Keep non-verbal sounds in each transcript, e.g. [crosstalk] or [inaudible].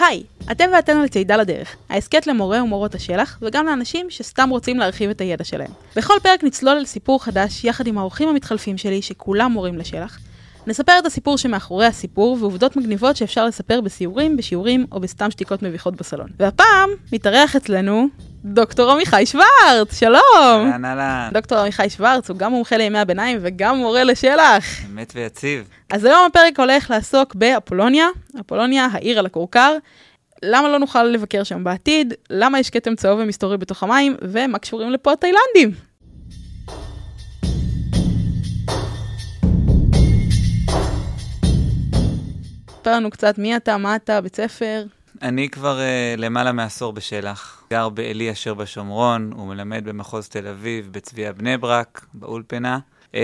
היי, אתם ואתן על צידה לדרך, ההסכת למורה ומורות השלח, וגם לאנשים שסתם רוצים להרחיב את הידע שלהם. בכל פרק נצלול אל סיפור חדש יחד עם האורחים המתחלפים שלי, שכולם מורים לשלח. נספר את הסיפור שמאחורי הסיפור ועובדות מגניבות שאפשר לספר בסיורים, בשיעורים או בסתם שתיקות מביכות בסלון. והפעם מתארח אצלנו דוקטור עמיחי שוורץ, שלום! אהלן אהלן, דוקטור עמיחי שוורץ הוא גם מומחה לימי הביניים וגם מורה לשלח. אמת ויציב. אז היום הפרק הולך לעסוק באפולוניה, אפולוניה, העיר על הכורכר. למה לא נוכל לבקר שם בעתיד? למה יש כתם צהוב ומסתורי בתוך המים? ומה קשורים לפה התאילנדים? ספר לנו קצת מי אתה, מה אתה, בית ספר. אני כבר uh, למעלה מעשור בשלח. גר בעלי אשר בשומרון, הוא מלמד במחוז תל אביב, בצביה בני ברק, באולפנה. Uh,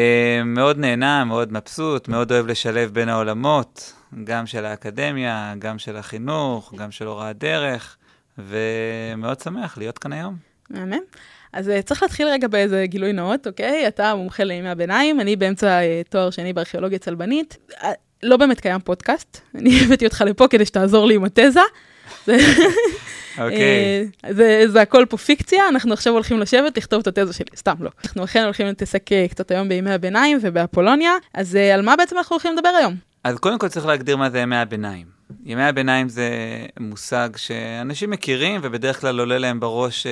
מאוד נהנה, מאוד מבסוט, מאוד אוהב לשלב בין העולמות, גם של האקדמיה, גם של החינוך, גם של הוראת דרך, ומאוד שמח להיות כאן היום. מהמם. אז uh, צריך להתחיל רגע באיזה גילוי נאות, אוקיי? אתה מומחה לימי הביניים, אני באמצע uh, תואר שני בארכיאולוגיה צלבנית. לא באמת קיים פודקאסט, אני הבאתי אותך לפה כדי שתעזור לי עם התזה. אוקיי. אה, זה, זה הכל פה פיקציה, אנחנו עכשיו הולכים לשבת לכתוב את התזה שלי, סתם לא. אנחנו אכן הולכים להתעסק אה, קצת היום בימי הביניים ובאפולוניה, אז אה, על מה בעצם אנחנו הולכים לדבר היום? אז קודם כל צריך להגדיר מה זה ימי הביניים. ימי הביניים זה מושג שאנשים מכירים, ובדרך כלל עולה להם בראש...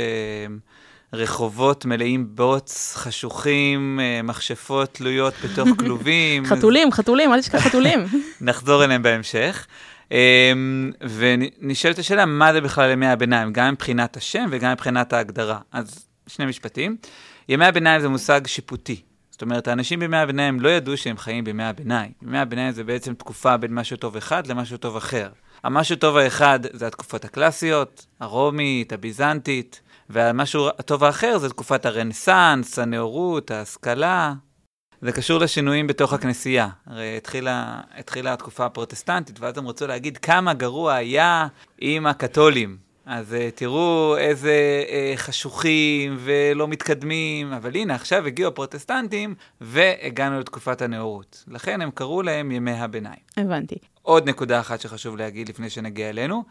רחובות מלאים בוץ, חשוכים, מכשפות תלויות בתוך [laughs] כלובים. חתולים, חתולים, אל תשכח חתולים. [laughs] נחזור אליהם בהמשך. ונשאלת השאלה, מה זה בכלל ימי הביניים, גם מבחינת השם וגם מבחינת ההגדרה. אז שני משפטים. ימי הביניים זה מושג שיפוטי. זאת אומרת, האנשים בימי הביניים לא ידעו שהם חיים בימי הביניים. ימי הביניים זה בעצם תקופה בין משהו טוב אחד למשהו טוב אחר. המשהו טוב האחד זה התקופות הקלאסיות, הרומית, הביזנטית, והמשהו הטוב האחר זה תקופת הרנסאנס, הנאורות, ההשכלה. זה קשור לשינויים בתוך הכנסייה. הרי התחילה, התחילה התקופה הפרוטסטנטית, ואז הם רצו להגיד כמה גרוע היה עם הקתולים. אז uh, תראו איזה uh, חשוכים ולא מתקדמים, אבל הנה, עכשיו הגיעו הפרוטסטנטים והגענו לתקופת הנאורות. לכן הם קראו להם ימי הביניים. הבנתי. עוד נקודה אחת שחשוב להגיד לפני שנגיע אלינו,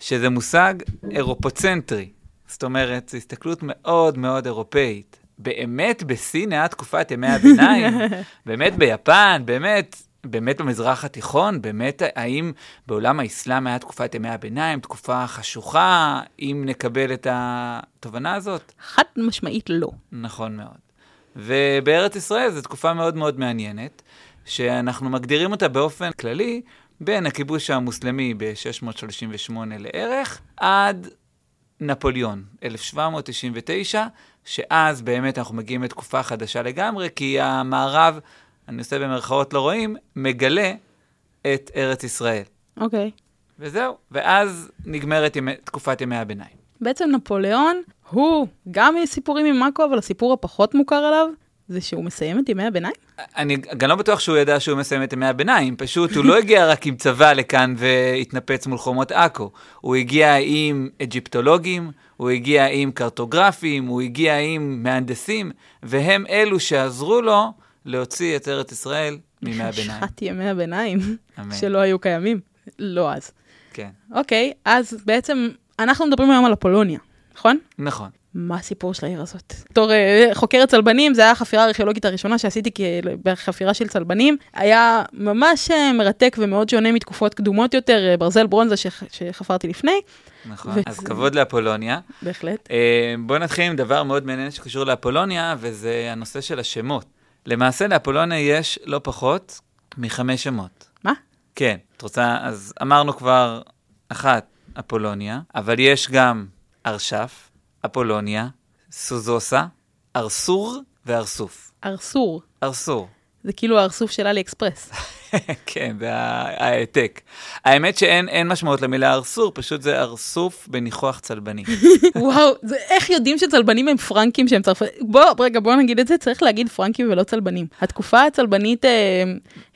שזה מושג אירופוצנטרי. זאת אומרת, זו הסתכלות מאוד מאוד אירופאית. באמת בסין היה תקופת ימי הביניים? [laughs] באמת ביפן? באמת? באמת במזרח התיכון? באמת האם בעולם האסלאם היה תקופת ימי הביניים, תקופה חשוכה, אם נקבל את התובנה הזאת? חד משמעית לא. נכון מאוד. ובארץ ישראל זו תקופה מאוד מאוד מעניינת, שאנחנו מגדירים אותה באופן כללי בין הכיבוש המוסלמי ב-638 לערך עד נפוליאון, 1799, שאז באמת אנחנו מגיעים לתקופה חדשה לגמרי, כי המערב, אני עושה במרכאות לא רואים, מגלה את ארץ ישראל. אוקיי. Okay. וזהו, ואז נגמרת ימי, תקופת ימי הביניים. בעצם נפוליאון הוא גם סיפורים ממאקו, אבל הסיפור הפחות מוכר עליו זה שהוא מסיים את ימי הביניים? אני גם לא בטוח שהוא ידע שהוא מסיים את ימי הביניים, פשוט הוא לא [laughs] הגיע רק עם צבא לכאן והתנפץ מול חומות עכו. הוא הגיע עם אג'יפטולוגים, הוא הגיע עם קרטוגרפים, הוא הגיע עם מהנדסים, והם אלו שעזרו לו להוציא את ארץ ישראל מימי [laughs] הביניים. חשכת ימי הביניים, אמן. שלא היו קיימים. לא אז. כן. אוקיי, אז בעצם אנחנו מדברים היום על אפולוניה, נכון? נכון. מה הסיפור של העיר הזאת? בתור uh, חוקרת צלבנים, זה היה החפירה הארכיאולוגית הראשונה שעשיתי בחפירה של צלבנים. היה ממש uh, מרתק ומאוד שונה מתקופות קדומות יותר, uh, ברזל ברונזה שחפרתי לפני. נכון, ו- אז כבוד לאפולוניה. בהחלט. בואו נתחיל עם דבר מאוד מעניין שקשור לאפולוניה, וזה הנושא של השמות. למעשה לאפולוניה יש לא פחות מחמש שמות. מה? כן. את רוצה, אז אמרנו כבר אחת, אפולוניה, אבל יש גם ארשף. אפולוניה, סוזוסה, ארסור וארסוף. ארסור. ארסור. זה כאילו הארסוף של אלי אקספרס. [laughs] [laughs] כן, זה ההעתק. האמת שאין משמעות למילה ארסור, פשוט זה ארסוף בניחוח צלבני. [laughs] וואו, זה, איך יודעים שצלבנים הם פרנקים שהם צרפתים? בוא, רגע, בוא נגיד את זה, צריך להגיד פרנקים ולא צלבנים. התקופה הצלבנית אה,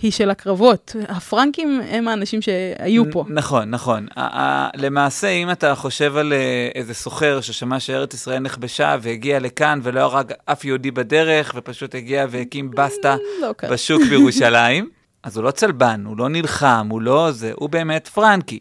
היא של הקרבות. הפרנקים הם האנשים שהיו פה. נכון, נכון. למעשה, אם אתה חושב על אה, איזה סוחר ששמע שארץ ישראל נכבשה והגיע לכאן ולא הרג אף יהודי בדרך, ופשוט הגיע והקים בסטה לא בשוק בירושלים, [laughs] אז הוא לא צלבן, הוא לא נלחם, הוא לא זה, הוא באמת פרנקי.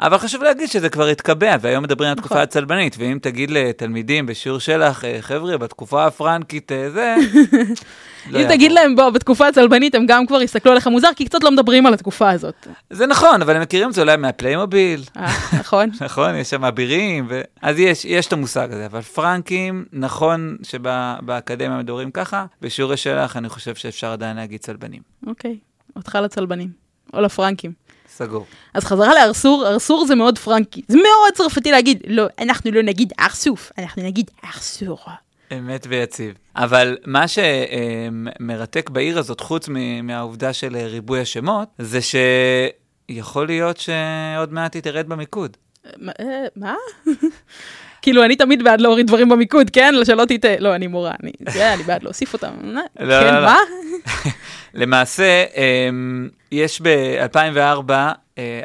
אבל חשוב להגיד שזה כבר התקבע, והיום מדברים על התקופה נכון. הצלבנית, ואם תגיד לתלמידים בשיעור שלח, "אה, חבר'ה, בתקופה הפרנקית אה, זה... [laughs] לא אם. תגיד להם, בוא, בתקופה הצלבנית הם גם כבר יסתכלו עליך מוזר, כי קצת לא מדברים על התקופה הזאת. זה נכון, אבל הם מכירים את זה אולי מהפליימוביל, אה, נכון? [laughs] נכון? יש שם אבירים, ו... אז יש, יש את המושג הזה, אבל פרנקים, נכון שבאקדמיה מדברים ככה, בשיעורי שלח אני חושב שאפשר עדיין להגיד צלבנים. אוקיי, אותך לצלבנים, או לפרנקים. סגור. אז חזרה לארסור, ארסור זה מאוד פרנקי. זה מאוד צרפתי להגיד, לא, אנחנו לא נגיד ארסוף, אנחנו נגיד ארסור. אמת ויציב. אבל מה שמרתק בעיר הזאת, חוץ מהעובדה של ריבוי השמות, זה שיכול להיות שעוד מעט היא תרד במיקוד. מה? [laughs] [laughs] אה? כאילו, אני תמיד בעד להוריד דברים במיקוד, כן? שלא תטעה. לא, אני מורה, אני, זה, אני בעד להוסיף אותם. לא, כן, לא, לא. מה? [laughs] למעשה, אמ, יש ב-2004,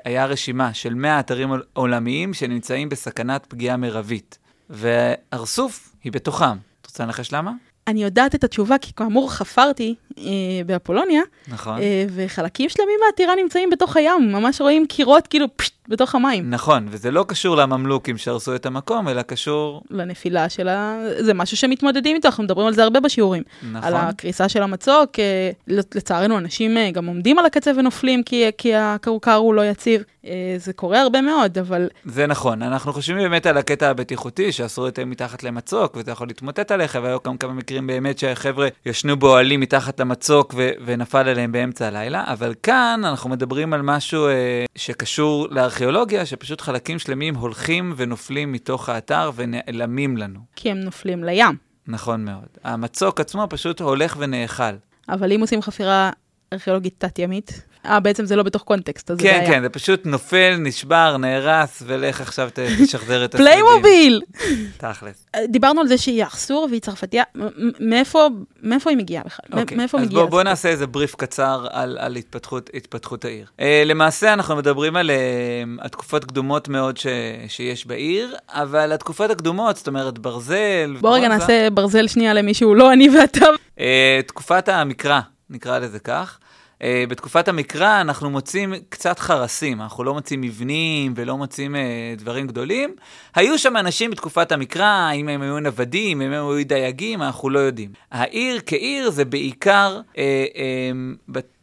היה רשימה של 100 אתרים עול- עולמיים שנמצאים בסכנת פגיעה מרבית, וארסוף היא בתוכם. את רוצה לנחש למה? אני יודעת את התשובה, כי כאמור חפרתי אה, באפולוניה, נכון. אה, וחלקים שלמים מהטירה נמצאים בתוך הים, ממש רואים קירות כאילו פשט, בתוך המים. נכון, וזה לא קשור לממלוכים שהרסו את המקום, אלא קשור... לנפילה של ה... זה משהו שמתמודדים איתו, אנחנו מדברים על זה הרבה בשיעורים. נכון. על הקריסה של המצוק, אה, לצערנו אנשים אה, גם עומדים על הקצה ונופלים כי, כי הקרקר הוא לא יציב. אה, זה קורה הרבה מאוד, אבל זה נכון, אנחנו חושבים באמת על הקטע הבטיחותי, שאסור יותר מתחת למצוק, וזה יכול להתמוטט עליך, והיו גם כמה מקרים באמת שהחבר'ה ישנו באוהלים מתחת למצוק ו- ונפל עליהם באמצע הלילה, אבל כאן אנחנו מדברים על משהו אה, שקשור לארכיאולוגיה, שפשוט חלקים שלמים הולכים ונופלים מתוך האתר ונעלמים לנו. כי הם נופלים לים. נכון מאוד. המצוק עצמו פשוט הולך ונאכל. אבל אם עושים חפירה ארכיאולוגית תת-ימית, אה, בעצם זה לא בתוך קונטקסט, אז זה כן, בעיה. כן, זה פשוט נופל, נשבר, נהרס, ולך עכשיו תשחזר את השרידים. פליימוביל! תכלס. אה, דיברנו על זה שהיא ארסור והיא צרפתייה, מאיפה, היא מגיעה בכלל? אוקיי, מאיפה אז מגיעה? בוא, בוא הסיפור? נעשה איזה בריף קצר על, התפתחות, העיר. אה, למעשה אנחנו מדברים על, אה, על תקופות קדומות מאוד שיש בעיר, אבל התקופות הקדומות, זאת אומרת ברזל... בוא רגע נעשה ברזל שנייה למישהו, לא אני ואתה. אה, תקופת המקרא, נקרא לזה כך. Uh, בתקופת המקרא אנחנו מוצאים קצת חרסים, אנחנו לא מוצאים מבנים ולא מוצאים uh, דברים גדולים. היו שם אנשים בתקופת המקרא, האם הם היו נוודים, אם הם היו דייגים, אנחנו לא יודעים. העיר כעיר זה בעיקר uh, uh,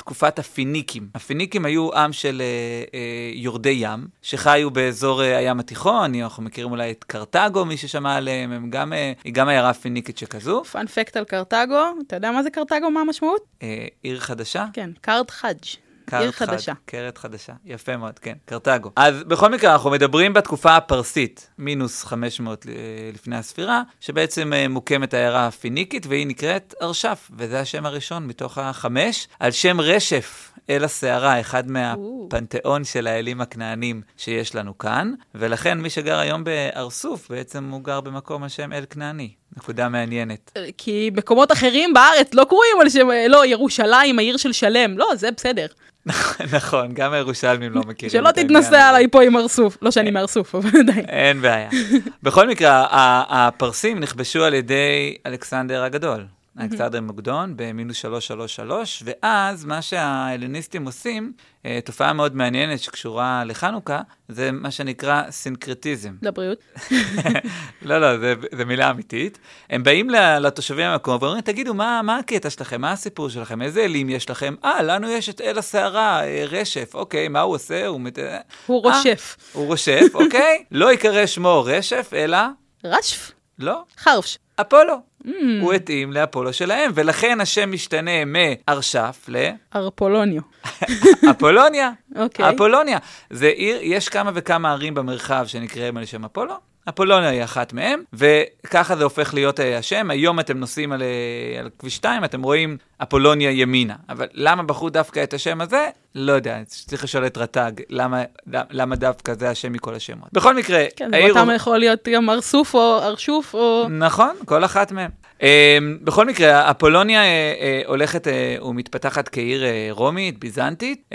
בתקופת הפיניקים. הפיניקים היו עם של uh, uh, יורדי ים, שחיו באזור uh, הים התיכון, אנחנו מכירים אולי את קרתגו, מי ששמע עליהם, הם גם, uh, היא גם עיירה פיניקית שכזו. פאנפקט על קרתגו, אתה יודע מה זה קרתגו? מה המשמעות? Uh, עיר חדשה? כן, קרת חדשת. עיר חדשה. קרת חדשה, יפה מאוד, כן, קרתגו. אז בכל מקרה, אנחנו מדברים בתקופה הפרסית, מינוס 500 ל- לפני הספירה, שבעצם אה, מוקמת העיירה הפיניקית, והיא נקראת ארשף, וזה השם הראשון מתוך החמש, על שם רשף. אל הסערה, אחד מהפנתיאון של האלים הכנענים שיש לנו כאן, ולכן מי שגר היום בארסוף, בעצם הוא גר במקום על שם אל כנעני. נקודה מעניינת. כי מקומות אחרים בארץ לא קרויים על שם, לא, ירושלים, העיר של שלם. לא, זה בסדר. [laughs] נכון, גם הירושלמים לא מכירים שלא תתנסה. עליי פה עם ארסוף. לא שאני מארסוף, אבל עדיין. אין בעיה. בכל מקרה, הפרסים נכבשו על ידי אלכסנדר הגדול. אלכסנדר מוקדון במינוס 333, ואז מה שההלניסטים עושים, אה, תופעה מאוד מעניינת שקשורה לחנוכה, זה מה שנקרא סינקרטיזם. לבריאות. [laughs] לא, לא, זה מילה אמיתית. הם באים ל- לתושבים במקום ואומרים, תגידו, מה, מה הקטע שלכם? מה הסיפור שלכם? איזה אלים יש לכם? אה, לנו יש את אל הסערה, אה, רשף. אוקיי, מה הוא עושה? הוא מת... הוא אה, רושף. הוא רושף, אוקיי? לא ייקרא שמו רשף, אלא, רשף. לא, חרש. אפולו. Mm. הוא התאים לאפולו שלהם, ולכן השם משתנה מארשף ארפולוניו. [laughs] לאפולוניה. אוקיי. אפולוניה. זה עיר, יש כמה וכמה ערים במרחב שנקראים על שם אפולו. אפולוניה היא אחת מהם, וככה זה הופך להיות אה, השם. היום אתם נוסעים על, אה, על כביש 2, אתם רואים אפולוניה ימינה. אבל למה בחרו דווקא את השם הזה? לא יודע, צריך לשאול את רט"ג, למה, למה דווקא זה השם מכל השמות. בכל מקרה, כן, העיר... ואותם יכול להיות גם ארסוף או ארשוף או... נכון, כל אחת מהן. Uh, בכל מקרה, אפולוניה uh, uh, הולכת uh, ומתפתחת כעיר רומית, ביזנטית,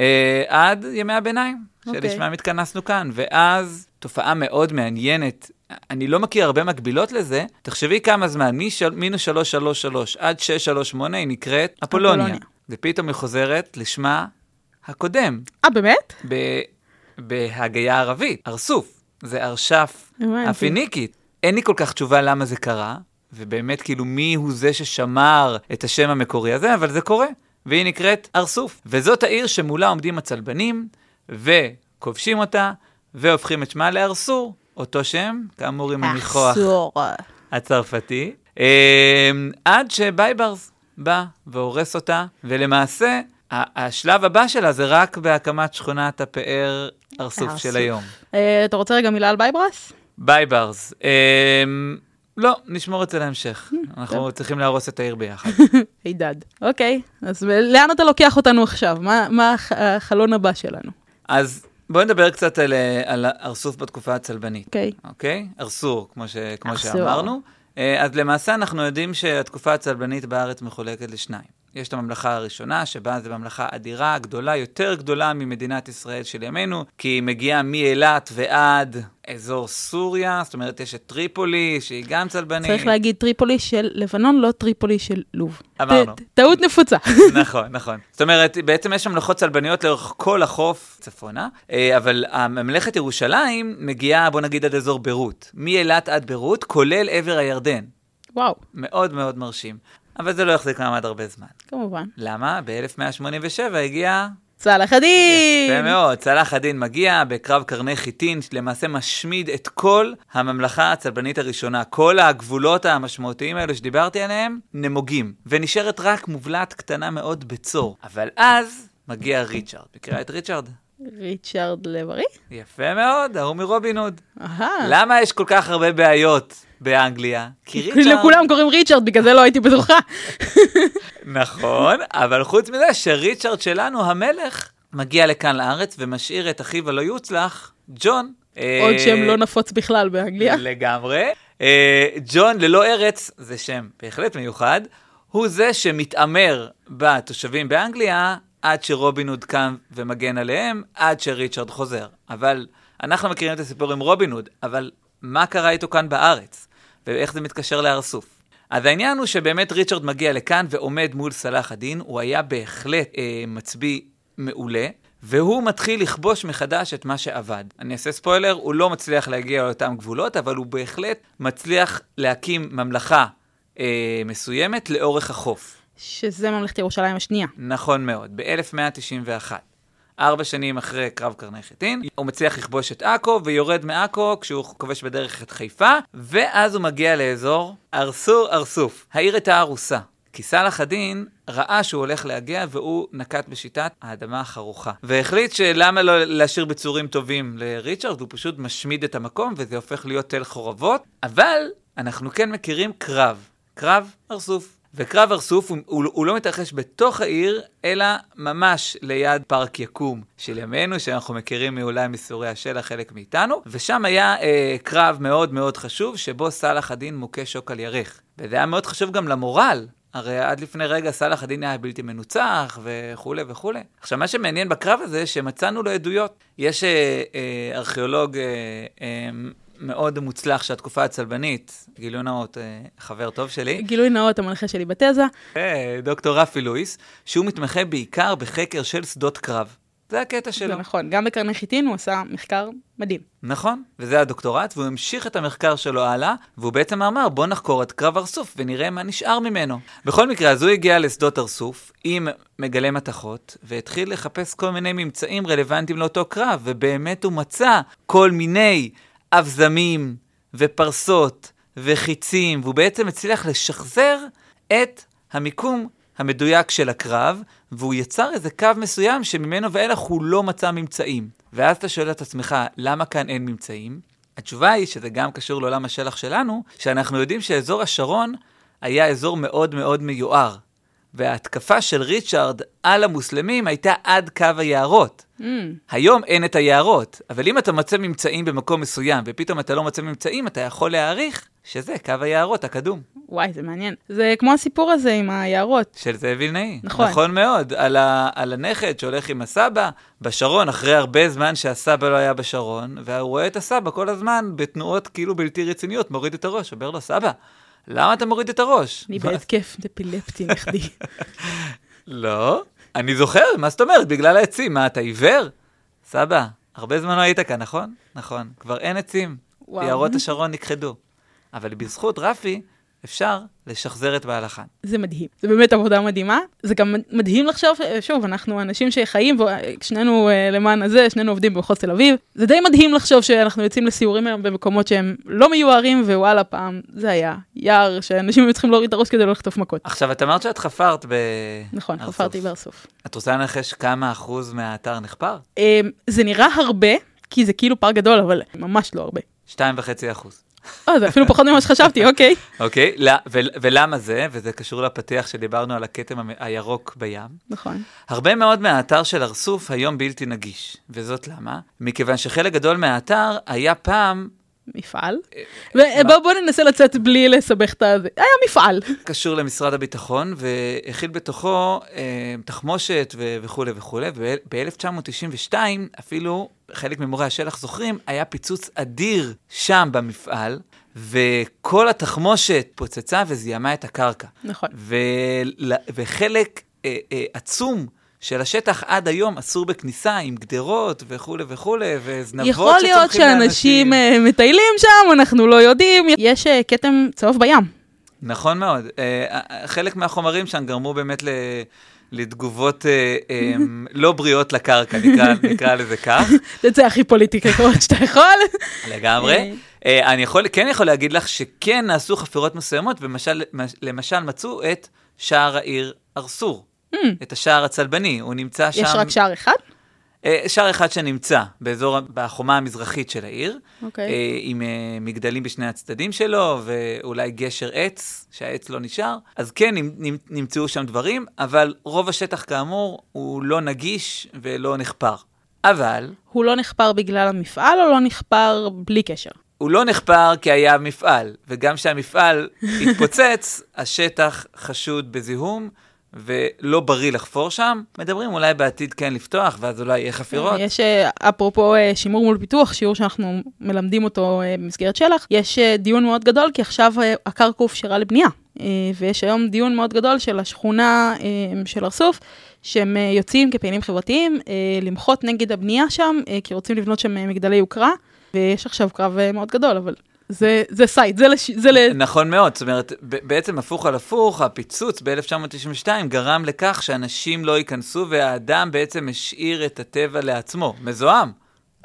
עד ימי הביניים, אוקיי. שלשמם התכנסנו כאן. ואז תופעה מאוד מעניינת, אני לא מכיר הרבה מקבילות לזה, תחשבי כמה זמן, מינוס 333 עד 638 היא נקראת אפולוניה. ופתאום היא חוזרת לשמה הקודם, אה, באמת? בהגייה הערבית, ארסוף. זה ארשף. הפיניקית. אין לי כל כך תשובה למה זה קרה, ובאמת כאילו מי הוא זה ששמר את השם המקורי הזה, אבל זה קורה, והיא נקראת ארסוף. וזאת העיר שמולה עומדים הצלבנים, וכובשים אותה, והופכים את שמה לארסור, אותו שם, כאמור עם הניחוח. הצרפתי, אה, עד שבייברס בא והורס אותה, ולמעשה, השלב הבא שלה זה רק בהקמת שכונת הפאר ארסוף. של היום. אה, אתה רוצה רגע מילה על בייברס? בייברס, אה, לא, נשמור את זה להמשך. אנחנו צריכים להרוס את העיר ביחד. [laughs] הידד. אוקיי, אז לאן אתה לוקח אותנו עכשיו? מה- מה הח- החלון הבא שלנו? אז בואי נדבר קצת על, על ארסוף בתקופה הצלבנית. אוקיי. אוקיי? ארסור, כמו, ש, כמו ארסור. שאמרנו. אה, אז למעשה אנחנו יודעים שהתקופה הצלבנית בארץ מחולקת לשניים. יש את הממלכה הראשונה, שבה זו ממלכה אדירה, גדולה, יותר גדולה ממדינת ישראל של ימינו, כי היא מגיעה מאילת ועד אזור סוריה, זאת אומרת, יש את טריפולי, שהיא גם צלבנית. צריך להגיד טריפולי של לבנון, לא טריפולי של לוב. אמרנו. טעות נפוצה. [laughs] נכון, נכון. זאת אומרת, בעצם יש ממלכות צלבניות לאורך כל החוף צפונה, אה, אבל ממלכת ירושלים מגיעה, בוא נגיד, עד אזור ביירות. מאילת עד ביירות, כולל עבר הירדן. וואו, מאוד מאוד מרשים. אבל זה לא יחזיק מעמד הרבה זמן. כמובן. למה? ב-1187 הגיע... צלאח א-דין! יפה מאוד, צלאח א-דין מגיע בקרב קרני חיטין, שלמעשה משמיד את כל הממלכה הצלבנית הראשונה. כל הגבולות המשמעותיים האלו שדיברתי עליהם, נמוגים. ונשארת רק מובלעת קטנה מאוד בצור. אבל אז מגיע ריצ'רד. מכירה את ריצ'רד? ריצ'רד לב-ארי? יפה מאוד, ההוא מרובין הוד. למה יש כל כך הרבה בעיות באנגליה? כי לכולם קוראים ריצ'רד, בגלל זה לא הייתי בטוחה. נכון, אבל חוץ מזה שריצ'רד שלנו, המלך, מגיע לכאן לארץ ומשאיר את אחיו הלא יוצלח, ג'ון. עוד אה, שם לא נפוץ בכלל באנגליה. לגמרי. אה, ג'ון ללא ארץ, זה שם בהחלט מיוחד, הוא זה שמתעמר בתושבים באנגליה עד שרובין הוד קם ומגן עליהם, עד שריצ'רד חוזר. אבל אנחנו מכירים את הסיפור עם רובין הוד, אבל מה קרה איתו כאן בארץ? ואיך זה מתקשר לארסוף? אז העניין הוא שבאמת ריצ'רד מגיע לכאן ועומד מול סלאח א-דין, הוא היה בהחלט אה, מצביא מעולה, והוא מתחיל לכבוש מחדש את מה שאבד. אני אעשה ספוילר, הוא לא מצליח להגיע לאותם גבולות, אבל הוא בהחלט מצליח להקים ממלכה אה, מסוימת לאורך החוף. שזה ממלכת ירושלים השנייה. נכון מאוד, ב-1191. ארבע שנים אחרי קרב קרני חיטין, הוא מצליח לכבוש את עכו ויורד מעכו כשהוא כובש בדרך את חיפה, ואז הוא מגיע לאזור ארסור ארסוף. העיר הייתה הרוסה. כי סלאח א-דין ראה שהוא הולך להגיע והוא נקט בשיטת האדמה החרוכה. והחליט שלמה לא להשאיר ביצורים טובים לריצ'רד, הוא פשוט משמיד את המקום וזה הופך להיות תל חורבות. אבל אנחנו כן מכירים קרב, קרב ארסוף. וקרב ארסוף הוא, הוא, הוא לא מתרחש בתוך העיר, אלא ממש ליד פארק יקום של ימינו, שאנחנו מכירים מאולי מסורי השלח חלק מאיתנו, ושם היה אה, קרב מאוד מאוד חשוב, שבו סלאח א-דין מוכה שוק על ירך. וזה היה מאוד חשוב גם למורל. הרי עד לפני רגע סלאח א-דין היה בלתי מנוצח וכולי וכולי. עכשיו, מה שמעניין בקרב הזה, שמצאנו לו עדויות. יש אה, אה, ארכיאולוג אה, אה, מאוד מוצלח של התקופה הצלבנית, גילוי נאות, אה, חבר טוב שלי, גילוי נאות, המנחה שלי בתזה. אה, דוקטור רפי לואיס, שהוא מתמחה בעיקר בחקר של שדות קרב. זה הקטע זה שלו. נכון, גם בקרני חיטין הוא עשה מחקר מדהים. נכון, וזה הדוקטורט, והוא המשיך את המחקר שלו הלאה, והוא בעצם אמר, בוא נחקור את קרב ארסוף ונראה מה נשאר ממנו. בכל מקרה, אז הוא הגיע לשדות ארסוף עם מגלי מתכות, והתחיל לחפש כל מיני ממצאים רלוונטיים לאותו קרב, ובאמת הוא מצא כל מיני אבזמים ופרסות וחיצים, והוא בעצם הצליח לשחזר את המיקום המדויק של הקרב, והוא יצר איזה קו מסוים שממנו ואילך הוא לא מצא ממצאים. ואז אתה שואל את עצמך, למה כאן אין ממצאים? התשובה היא שזה גם קשור לעולם השלח שלנו, שאנחנו יודעים שאזור השרון היה אזור מאוד מאוד מיוער. וההתקפה של ריצ'ארד על המוסלמים הייתה עד קו היערות. Mm, היום אין את היערות, אבל אם אתה מוצא ממצאים במקום מסוים, ופתאום אתה לא מוצא ממצאים, אתה יכול להעריך שזה קו היערות הקדום. וואי, זה מעניין. זה כמו הסיפור הזה עם היערות. של זאב וילנאי. נכון. נכון מאוד. על, ה, על הנכד שהולך עם הסבא בשרון, אחרי הרבה זמן שהסבא לא היה בשרון, והוא רואה את הסבא כל הזמן בתנועות כאילו בלתי רציניות, מוריד את הראש, אומר לו, סבא, למה אתה מוריד את הראש? אני בהתקף אפילפטי נכדי. [laughs] לא, אני זוכר, מה זאת אומרת? בגלל העצים. מה, אתה עיוור? סבא, הרבה זמן לא היית כאן, נכון? נכון. כבר אין עצים. יערות השרון נכחדו. אבל בזכות רפי, אפשר לשחזר את בהלכן. זה מדהים. זה באמת עבודה מדהימה. זה גם מדהים לחשוב, שוב, אנחנו אנשים שחיים, שנינו אה, למען הזה, שנינו עובדים במחוז תל אביב. זה די מדהים לחשוב שאנחנו יוצאים לסיורים היום במקומות שהם לא מיוערים, ווואלה, פעם זה היה יער שאנשים היו צריכים להוריד את הראש כדי לא לחטוף מכות. עכשיו, את אמרת שאת חפרת ב... נכון, ארסוף. חפרתי בארסוף. את רוצה לנחש כמה אחוז מהאתר נחפר? אה, זה נראה הרבה, כי זה כאילו פארק גדול, אבל ממש לא הרבה. שתיים וחצי אחוז. אה, זה אפילו פחות ממה שחשבתי, אוקיי. אוקיי, ולמה זה? וזה קשור לפתיח שדיברנו על הכתם הירוק בים. נכון. הרבה מאוד מהאתר של ארסוף היום בלתי נגיש, וזאת למה? מכיוון שחלק גדול מהאתר היה פעם מפעל. ובואו בוא ננסה לצאת בלי לסבך את הזה. היה מפעל. [laughs] קשור למשרד הביטחון, והכיל בתוכו אה, תחמושת ו- וכולי וכולי, וב-1992 אפילו, חלק ממורי השלח זוכרים, היה פיצוץ אדיר שם במפעל, וכל התחמושת פוצצה וזיהמה את הקרקע. נכון. ול- וחלק אה, אה, עצום של השטח עד היום אסור בכניסה, עם גדרות וכולי וכולי, וזנבות יכול להיות שצומחים שאנשים לאנשים. אה, מטיילים שם, אנחנו לא יודעים. יש אה, כתם צהוב בים. נכון מאוד. אה, חלק מהחומרים שם גרמו באמת ל... לתגובות [laughs] לא בריאות לקרקע, נקרא, נקרא לזה כך, [laughs] זה הכי פוליטיקה קורת שאתה יכול. לגמרי. אני יכול, כן יכול להגיד לך שכן נעשו חפירות מסוימות, ולמשל למשל מצאו את שער העיר ארסור, את השער הצלבני, הוא נמצא שם... יש רק שער אחד? אה, שער אחד שנמצא באזור, בחומה המזרחית של העיר, אוקיי. אה, עם אה, מגדלים בשני הצדדים שלו, ואולי גשר עץ, שהעץ לא נשאר. אז כן, נמ- נמ- נמצאו שם דברים, אבל רוב השטח כאמור הוא לא נגיש ולא נחפר. אבל הוא לא נחפר בגלל המפעל או לא נחפר בלי קשר? הוא לא נחפר כי היה מפעל, וגם כשהמפעל התפוצץ, [laughs] השטח חשוד בזיהום. ולא בריא לחפור שם, מדברים אולי בעתיד כן לפתוח, ואז אולי יהיה חפירות. יש, אה, אפרופו אה, שימור מול פיתוח, שיעור שאנחנו מלמדים אותו אה, במסגרת שלח, יש דיון מאוד גדול, כי עכשיו הקרקע הופשרה לבנייה. ויש היום דיון מאוד גדול של השכונה של ארסוף, שהם אה, יוצאים כפעילים חברתיים למחות נגד הבנייה שם, כי רוצים לבנות שם מגדלי יוקרה, ויש עכשיו קרב מאוד גדול, אבל זה, זה סייד, זה, לש... זה ל... נכון מאוד, זאת אומרת, בעצם הפוך על הפוך, הפיצוץ ב-1992 גרם לכך שאנשים לא ייכנסו, והאדם בעצם השאיר את הטבע לעצמו, מזוהם,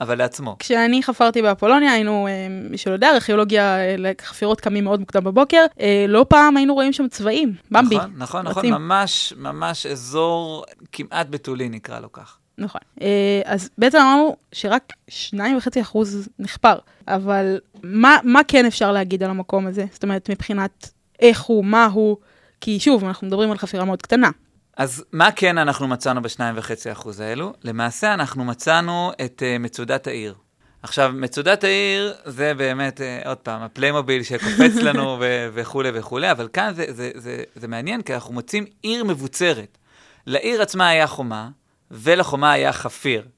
אבל לעצמו. כשאני חפרתי באפולוניה, היינו, אה, מי שלא יודע, ארכיאולוגיה, אה, לחפירות קמים מאוד מוקדם בבוקר, אה, לא פעם היינו רואים שם צבעים, במבי. נכון, נכון, נכון. ממש, ממש אזור כמעט בתולי, נקרא לו כך. נכון. אה, אז בעצם אמרנו שרק 2.5% נחפר, אבל מה, מה כן אפשר להגיד על המקום הזה? זאת אומרת, מבחינת איך הוא, מה הוא, כי שוב, אנחנו מדברים על חפירה מאוד קטנה. אז מה כן אנחנו מצאנו ב-2.5% האלו? למעשה אנחנו מצאנו את uh, מצודת העיר. עכשיו, מצודת העיר זה באמת, אה, עוד פעם, הפליימוביל שקופץ [laughs] לנו ו- וכולי וכולי, אבל כאן זה, זה, זה, זה מעניין, כי אנחנו מוצאים עיר מבוצרת. לעיר עצמה היה חומה, ולחומה היה חפיר.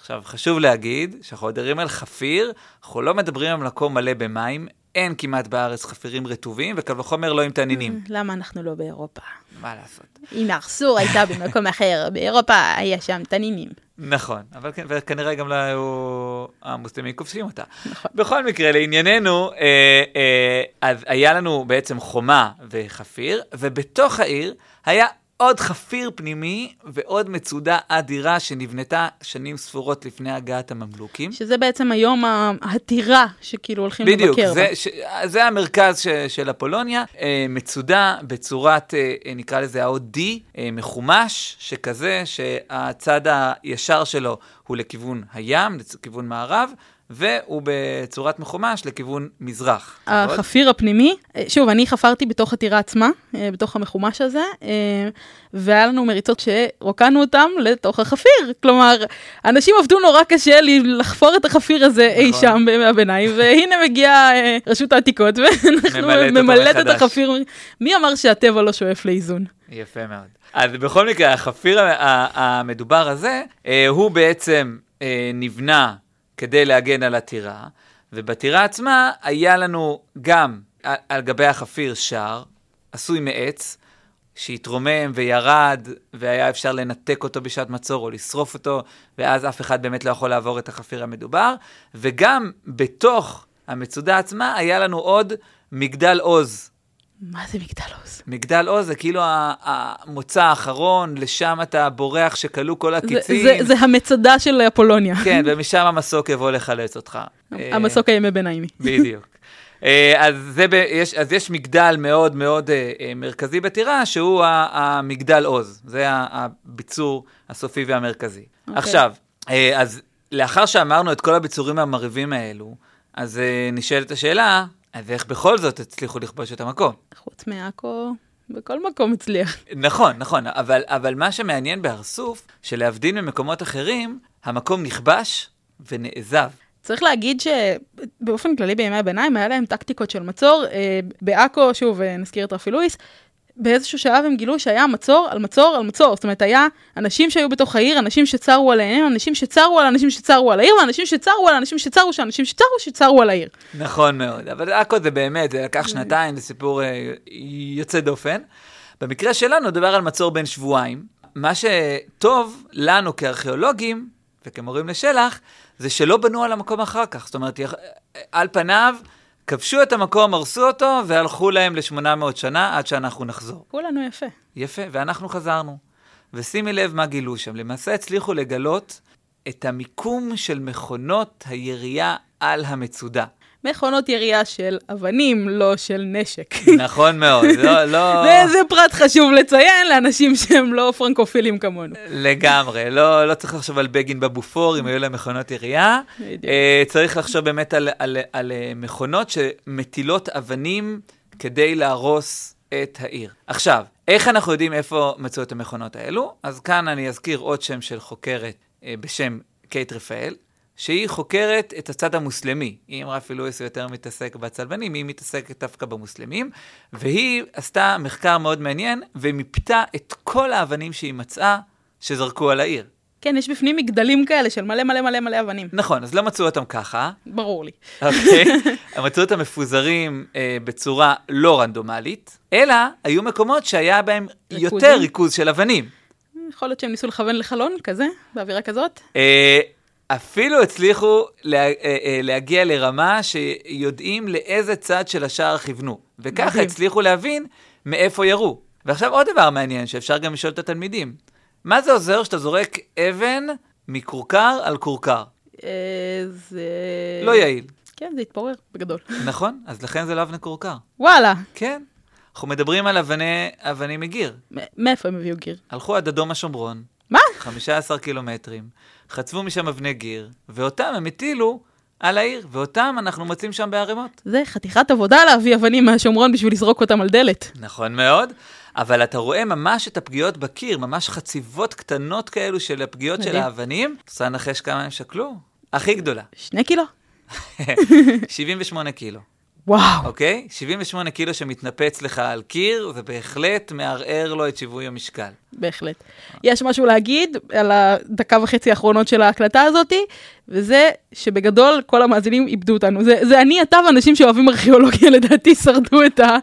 עכשיו, חשוב להגיד שאנחנו מדברים על חפיר, אנחנו לא מדברים על מקום מלא במים, אין כמעט בארץ חפירים רטובים, וקל וחומר לא עם תנינים. למה אנחנו לא באירופה? מה לעשות? אם ארסור הייתה במקום אחר, [laughs] באירופה היה שם תנינים. נכון, אבל כן, וכנראה גם לא היו המוסלמים כובשים אותה. נכון. בכל מקרה, לענייננו, אה, אה, אז היה לנו בעצם חומה וחפיר, ובתוך העיר היה עוד חפיר פנימי ועוד מצודה אדירה שנבנתה שנים ספורות לפני הגעת הממלוכים. שזה בעצם היום ה- הטירה שכאילו הולכים בדיוק, לבקר זה, בה. ש, זה המרכז ש, של אפולוניה, אה, מצודה בצורת, אה, אה, נקרא לזה האות D, מחומש, שכזה שהצד הישר שלו הוא לכיוון הים, לכיוון מערב, והוא בצורת מחומש לכיוון מזרח. נכון? החפיר הפנימי, אה, שוב, אני חפרתי בתוך הטירה עצמה, אה, בתוך המחומש הזה, אה, והיה לנו מריצות שרוקנו אותם לתוך החפיר. כלומר, אנשים עבדו נורא קשה לי לחפור את החפיר הזה אי נכון. שם בימי הביניים, והנה מגיעה אה, רשות העתיקות, ואנחנו ממלאת את. החפיר. מי אמר שהטבע לא שואף לאיזון? יפה מאוד. אז בכל מקרה, החפיר המדובר הזה, אה, הוא בעצם אה, נבנה כדי להגן על הטירה, ובטירה עצמה היה לנו גם על, על גבי החפיר שער, עשוי מעץ, שהתרומם וירד, והיה אפשר לנתק אותו בשעת מצור או לשרוף אותו, ואז אף אחד באמת לא יכול לעבור את החפיר המדובר. וגם בתוך המצודה עצמה היה לנו עוד מגדל עוז. מה זה מגדל עוז? מגדל עוז זה כאילו המוצא האחרון, לשם אתה בורח שכלו כל זה, הקיצים. זה, זה המצדה של אפולוניה. [laughs] כן, ומשם המסוק יבוא לחלץ אותך. אה, המסוק הימי ביניימי. [laughs] בדיוק. אה, אז, זה ב, יש, אז יש מגדל מאוד מאוד אה, אה, מרכזי בטירה, שהוא המגדל עוז. זה הביצור הסופי והמרכזי. אוקיי. עכשיו, אה, אז לאחר שאמרנו את כל הביצורים המרהיבים האלו, אז אה, נשאלת השאלה, אז איך בכל זאת הצליחו לכבוש את המקום? חוץ מעכו, בכל מקום הצליח. נכון, נכון, אבל, אבל מה שמעניין בהר סוף, שלהבדיל ממקומות אחרים, המקום נכבש ונעזב. צריך להגיד שבאופן כללי בימי הביניים היה להם טקטיקות של מצור. אה, בעכו, שוב, אה, נזכיר את רפי לואיס, באיזשהו שלב הם גילו שהיה מצור על מצור על מצור. זאת אומרת, היה אנשים שהיו בתוך העיר, אנשים שצרו עליהם, אנשים שצרו על אנשים שצרו על העיר, ואנשים שצרו על אנשים שצרו, שאנשים שצרו שצרו על העיר. נכון מאוד, אבל עכו זה באמת, זה לקח שנתיים, זה סיפור אה, יוצא דופן. במקרה שלנו, מדובר על מצור בין שבועיים. מה שטוב לנו כארכיאולוגים וכמורים לשלח, זה שלא בנו על המקום אחר כך. זאת אומרת, על פניו, כבשו את המקום, הרסו אותו, והלכו להם ל-800 שנה עד שאנחנו נחזור. כולנו יפה. יפה, ואנחנו חזרנו. ושימי לב מה גילו שם. למעשה הצליחו לגלות את המיקום של מכונות הירייה על המצודה. מכונות ירייה של אבנים, לא של נשק. נכון מאוד, לא, לא... [laughs] זה, זה פרט חשוב לציין לאנשים שהם לא פרנקופילים כמונו. לגמרי, לא, לא צריך לחשוב על בגין בבופור, אם היו להם מכונות ירייה. בדיוק. אה, צריך לחשוב באמת על, על, על אה, מכונות שמטילות אבנים כדי להרוס את העיר. עכשיו, איך אנחנו יודעים איפה מצאו את המכונות האלו? אז כאן אני אזכיר עוד שם של חוקרת אה, בשם קייט רפאל, שהיא חוקרת את הצד המוסלמי. אם רפי לואיס יותר מתעסק בצלבנים, היא מתעסקת דווקא במוסלמים, והיא עשתה מחקר מאוד מעניין, ומיפתה את כל האבנים שהיא מצאה שזרקו על העיר. כן, יש בפנים מגדלים כאלה של מלא מלא מלא מלא אבנים. נכון, אז לא מצאו אותם ככה, ברור לי. אוקיי? [laughs] הם מצאו אותם מפוזרים אה, בצורה לא רנדומלית, אלא היו מקומות שהיה בהם ריכוזים? יותר ריכוז של אבנים. יכול להיות שהם ניסו לכוון לחלון כזה, באווירה כזאת. אה, אפילו הצליחו לה, אה, אה, להגיע לרמה שיודעים לאיזה צד של השער כיוונו. וככה. הצליחו להבין מאיפה ירו. ועכשיו עוד דבר מעניין, שאפשר גם לשאול את התלמידים. מה זה עוזר שאתה זורק אבן מכורכר על כורכר? אה, זה... לא יעיל, כן, זה התפורר בגדול. נכון? אז לכן זה לא אבני כורכר. וואלה, כן. אנחנו מדברים על אבני, אבנים מגיר. מאיפה הם הביאו גיר? הלכו עד אדום השומרון, מה? 15 קילומטרים, חצבו משם אבני גיר, ואותם הם הטילו על העיר, ואותם אנחנו מוצאים שם בערימות. זה חתיכת עבודה להביא אבנים מהשומרון בשביל לזרוק אותם על דלת. נכון מאוד, אבל אתה רואה ממש את הפגיעות בקיר, ממש חציבות קטנות כאלו של הפגיעות של מדהים. האבנים. רוצה לנחש כמה הם שקלו? הכי גדולה, שני קילו? [laughs] 78 קילו. וואו. אוקיי? 78 קילו שמתנפץ לך על קיר, זה בהחלט מערער לו את שיווי המשקל. בהחלט. יש משהו להגיד על הדקה וחצי האחרונות של ההקלטה הזאתי, וזה שבגדול כל המאזינים איבדו אותנו. זה, זה אני, אתה ואנשים שאוהבים ארכיאולוגיה [laughs] לדעתי שרדו את, ה,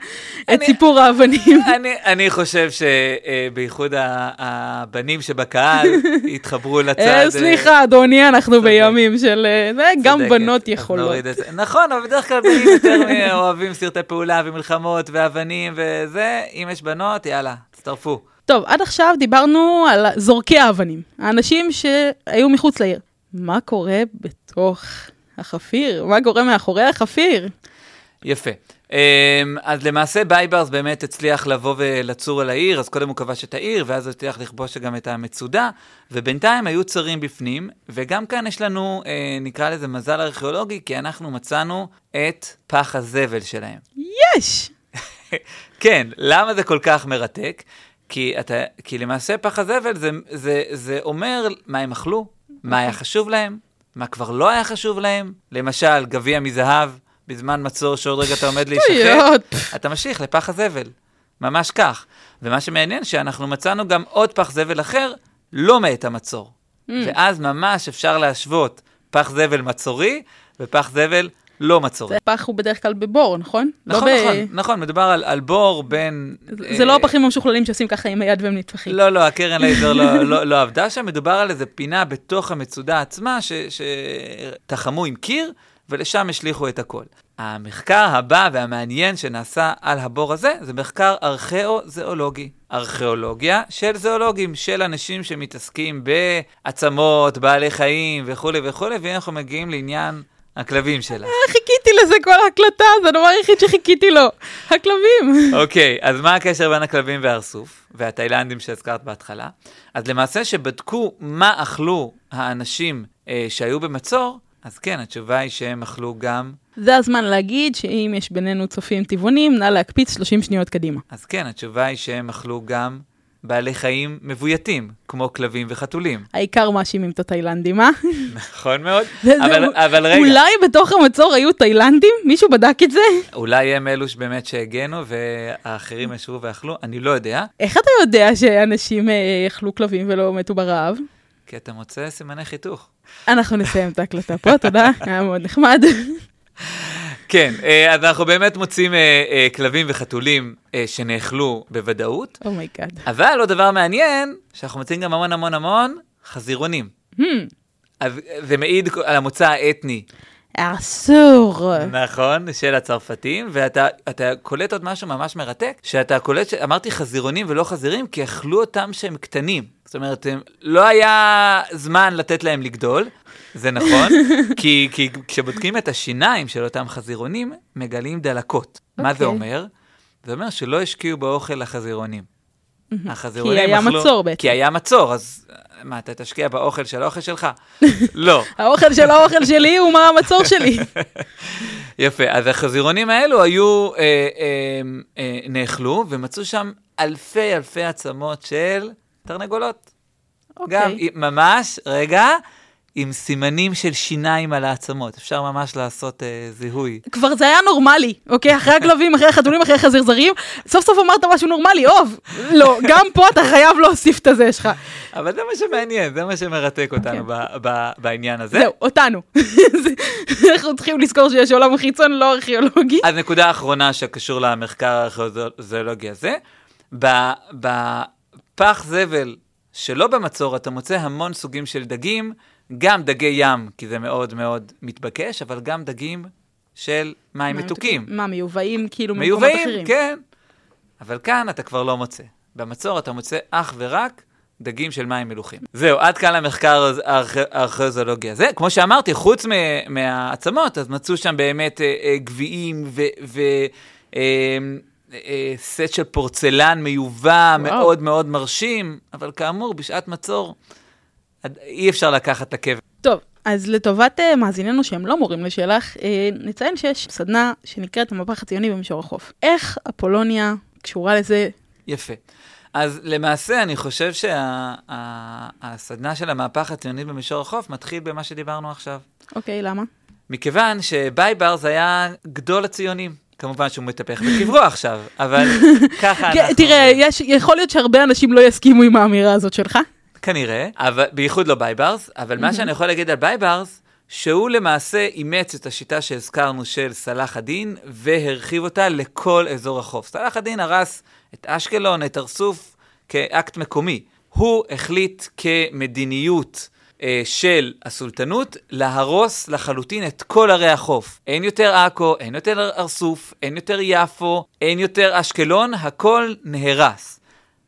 את אני- סיפור האבנים. [laughs] אני, אני חושב שבייחוד הבנים שבקהל [laughs] יתחברו לצד... אה, אה, סליחה, אדוני, אנחנו. בימים של... אה, גם. בנות יכולות. את. נכון, אבל בדרך כלל בנים יותר אוהבים סרטי פעולה ומלחמות ואבנים וזה. אם יש בנות, יאללה, תצטרפו. טוב, עד עכשיו דיברנו על זורקי האבנים, האנשים שהיו מחוץ לעיר. מה קורה בתוך החפיר? מה קורה מאחורי החפיר? יפה. אמ, אז למעשה בייברס באמת הצליח לבוא ולצור על העיר, אז קודם הוא כבש את העיר, ואז הוא הצליח לכבוש גם את המצודה, ובינתיים היו צרים בפנים, וגם כאן יש לנו, אה, נקרא לזה מזל ארכיאולוגי, כי אנחנו מצאנו את פח הזבל שלהם. יש! [laughs] כן, למה זה כל כך מרתק? כי, אתה, כי למעשה פח הזבל זה, זה, זה אומר מה הם אכלו, מה היה חשוב להם, מה כבר לא היה חשוב להם. למשל, גביע מזהב בזמן מצור שעוד רגע אתה עומד להישחט. אתה ממשיך לפח הזבל. ממש כך. ומה שמעניין, שאנחנו מצאנו גם עוד פח זבל אחר, לא מאת המצור. Mm. ואז ממש אפשר להשוות פח זבל מצורי ופח זבל לא מצורי. זה פח הוא בדרך כלל בבור, נכון? לא נכון, ב- נכון, נכון, מדובר על, על בור בין... זה לא אה, הפחים המשוכללים שעושים ככה עם היד והם נטפחים. לא, לא, הקרן לייזר לא, [laughs] לא, לא עבדה שם, מדובר על איזה פינה בתוך המצודה עצמה, ש- שתחמו עם קיר, ולשם השליכו את הכל. המחקר הבא והמעניין שנעשה על הבור הזה, זה מחקר ארכאו-זואולוגי. ארכיאולוגיה של זואולוגים, של אנשים שמתעסקים בעצמות, בעלי חיים וכולי וכולי, והנה אנחנו מגיעים לעניין הכלבים שלה. חיכיתי לזה כל ההקלטה, זה הדבר היחיד שחיכיתי לו. הכלבים. אוקיי, אז מה הקשר בין הכלבים והארסוף, והתאילנדים שהזכרת בהתחלה? אז למעשה שבדקו מה אכלו האנשים אה, שהיו במצור, אז כן, התשובה היא שהם אכלו גם, זה הזמן להגיד שאם יש בינינו צופים טבעונים, נא להקפיץ 30 שניות קדימה. אז כן, התשובה היא שהם אכלו גם בעלי חיים מבויתים, כמו כלבים וחתולים. העיקר מאשימים את התאילנדים, אה? נכון מאוד, [laughs] אבל, אבל רגע, אולי בתוך המצור היו תאילנדים? מישהו בדק את זה? אולי הם אלו שבאמת שהגנו והאחרים ישבו ואכלו, אני לא יודע, איך אתה יודע שאנשים אה, אכלו כלבים ולא מתו ברעב? כי אתה מוצא סימני חיתוך. אנחנו נסיים את ההקלטה פה, תודה, [laughs] היה מאוד נחמד. כן, אה, אז אנחנו באמת מוצאים אה, אה, כלבים וחתולים שנאכלו בוודאות, oh my God. אבל עוד דבר מעניין, שאנחנו מוצאים גם המון המון המון חזירונים. אז זה מעיד על המוצא האתני, אסור. נכון, של הצרפתים, ואתה אתה קולט עוד משהו ממש מרתק, שאתה קולט, ש... אמרתי חזירונים ולא חזירים, כי אכלו אותם שהם קטנים. זאת אומרת, לא היה זמן לתת להם לגדול, זה נכון, [laughs] כי, כי כשבודקים את השיניים של אותם חזירונים, מגלים דלקות. מה זה אוקיי. אומר? זה אומר שלא השקיעו באוכל לחזירונים. כי היה מצור בעצם. כי היה מצור, אז מה, אתה תשקיע באוכל של האוכל שלך? [laughs] לא. האוכל של האוכל שלי הוא מה המצור שלי. [laughs] יפה, אז החזירונים האלו היו, אה, אה, אה, נאכלו, ומצאו שם אלפי אלפי עצמות של תרנגולות. גם, אוקיי. עם- ממש, רגע, עם סימנים של שיניים על העצמות. אפשר ממש לעשות אה, זיהוי. כבר זה היה נורמלי, אוקיי? אחרי הכלבים, אחרי החתולים, אחרי החזיר זרים, סוף סוף אמרת משהו נורמלי, אוב. לא, גם פה אתה חייב להוסיף את הזה שלך. אבל זה מה שמעניין, זה מה שמרתק אותנו כן. ב- ב- בעניין הזה. זהו, אותנו. [laughs] אנחנו צריכים לזכור שיש עולם חיצון לא ארכיאולוגי. אז נקודה אחרונה שקשור למחקר הארכיאולוגי הזה, ב- בפח זבל שלא במצור אתה מוצא המון סוגים של דגים, גם דגי ים, כי זה מאוד מאוד מתבקש, אבל גם דגים של מים מתוקים. מה, מיובאים כאילו ממקומות אחרים? מיובאים, כן. אבל כאן אתה כבר לא מוצא. במצור אתה מוצא אך ורק דגים של מים מלוחים. זהו, עד כאן המחקר הארכ- הארכיאולוגי הזה. כמו שאמרתי, חוץ מהעצמות, אז מצאו שם באמת אה, אה, גביעים ו... אה, סט של פורצלן מיובא. מאוד מאוד מרשים, אבל כאמור, בשעת מצור אי אפשר לקחת את הקבר. טוב, אז לטובת אה, מאזיננו שהם לא מורים לשלח, אה, נציין שיש סדנה שנקראת המהפך הציוני במישור החוף. איך אפולוניה קשורה לזה? יפה. אז למעשה אני חושב שהסדנה של המהפך הציוני במישור החוף מתחיל במה שדיברנו עכשיו. אוקיי, למה? מכיוון שבייברס היה גדול הציונים. כמובן שהוא מתהפך בקברו [laughs] עכשיו, אבל ככה אנחנו... תראה, יש, יכול להיות שהרבה אנשים לא יסכימו עם האמירה הזאת שלך. כנראה, אבל בייחוד לא בייברס, אבל מה שאני יכול להגיד על בייברס, שהוא למעשה אימץ את השיטה שהזכרנו של סלאח א-דין, והרחיב אותה לכל אזור החוף. סלאח א-דין הרס את אשקלון, את ארסוף, כאקט מקומי. הוא החליט כמדיניות אה, של הסולטנות להרוס לחלוטין את כל ערי החוף. אין יותר עכו, אין יותר ארסוף, אין יותר יפו, אין יותר אשקלון, הכל נהרס.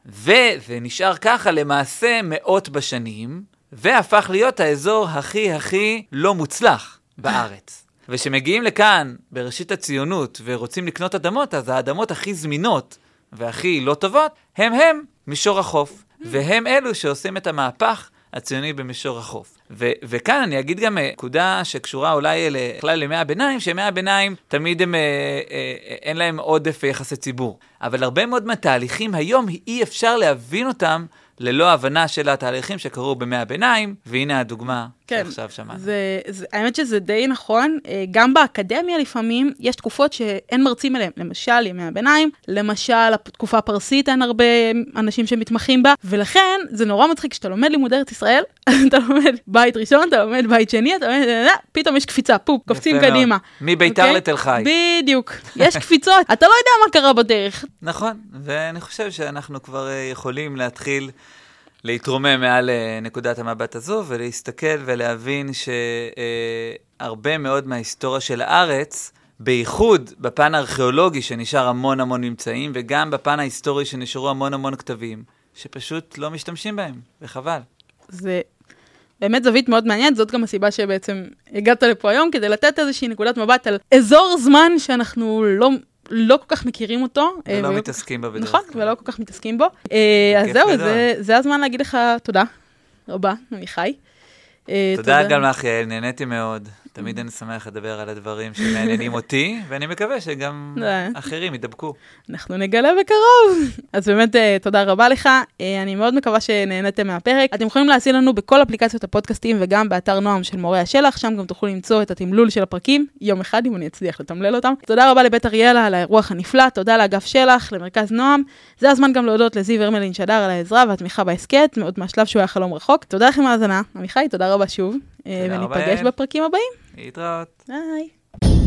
וזה נשאר ככה למעשה מאות בשנים, והפך להיות האזור הכי הכי לא מוצלח בארץ. [laughs] וכשמגיעים לכאן, בראשית הציונות, ורוצים לקנות אדמות, אז האדמות הכי זמינות והכי לא טובות, הם הם מישור החוף. והם אלו שעושים את המהפך הציוני במישור החוף. ו- וכאן אני אגיד גם אה, נקודה שקשורה אולי בכלל לימי הביניים, שימי הביניים תמיד הם, אה, אה, אה, אין להם עודף יחסי ציבור. אבל הרבה מאוד מהתהליכים היום אי אפשר להבין אותם ללא הבנה של התהליכים שקרו בימי הביניים, והנה הדוגמה כן, שעכשיו שמענו. זה, זה, האמת שזה די נכון. אה, גם באקדמיה לפעמים יש תקופות שאין מרצים אליהם. למשל, ימי הביניים, למשל, התקופה הפרסית, אין הרבה אנשים שמתמחים בה, ולכן זה נורא מצחיק כשאתה לומד לימוד ארץ ישראל, [laughs] אתה לומד בית ראשון, אתה לומד בית שני, אתה לומד, אה, פתאום יש קפיצה, פופ, קופצים. קדימה. מביתר אוקיי? לתל חי. בדיוק, [laughs] יש קפיצות, אתה לא יודע מה קרה בדרך. נכון, ואני חושב שאנחנו כבר אה, יכולים להתחיל להתרומם מעל אה, נקודת המבט הזו ולהסתכל ולהבין שהרבה מאוד מההיסטוריה של הארץ, בייחוד בפן הארכיאולוגי שנשאר המון המון ממצאים, וגם בפן ההיסטורי שנשארו המון המון כתבים, שפשוט לא משתמשים בהם, וחבל. זה באמת זווית מאוד מעניינת, זאת גם הסיבה שבעצם הגעת לפה היום, כדי לתת איזושהי נקודת מבט על אזור זמן שאנחנו לא, לא כל כך מכירים אותו. אה, ולא מתעסקים בה בדרך נכון, כלל. ולא כל כך מתעסקים בו. אה, אז זהו, זה הזמן להגיד לך תודה רבה, עמיחי. אה, תודה גם לך, יעל, נהניתי מאוד. תמיד אני שמח לדבר על הדברים שמעניינים אותי, ואני מקווה שגם. אחרים ידבקו. אנחנו נגלה בקרוב. אז באמת, אה, תודה רבה לך. אה, אני מאוד מקווה שנהניתם מהפרק. אתם יכולים להאזין לנו בכל אפליקציות הפודקאסטים וגם באתר נועם של מורי השלח, שם גם תוכלו למצוא את התמלול של הפרקים, יום אחד, אם אני אצליח לתמלל אותם. תודה רבה לבית אריאלה על האירוח הנפלא, תודה לאגף שלח, למרכז נועם. זה הזמן גם להודות לזיו הרמלין שדר על העזרה והתמיכה בהסכת, עוד מהשלב שהוא היה חלום רחוק. תודה לכם האזנה. עמיחי, תודה רבה שוב, וניפגש יעל. בפרקים הבאים. להתראות. ביי.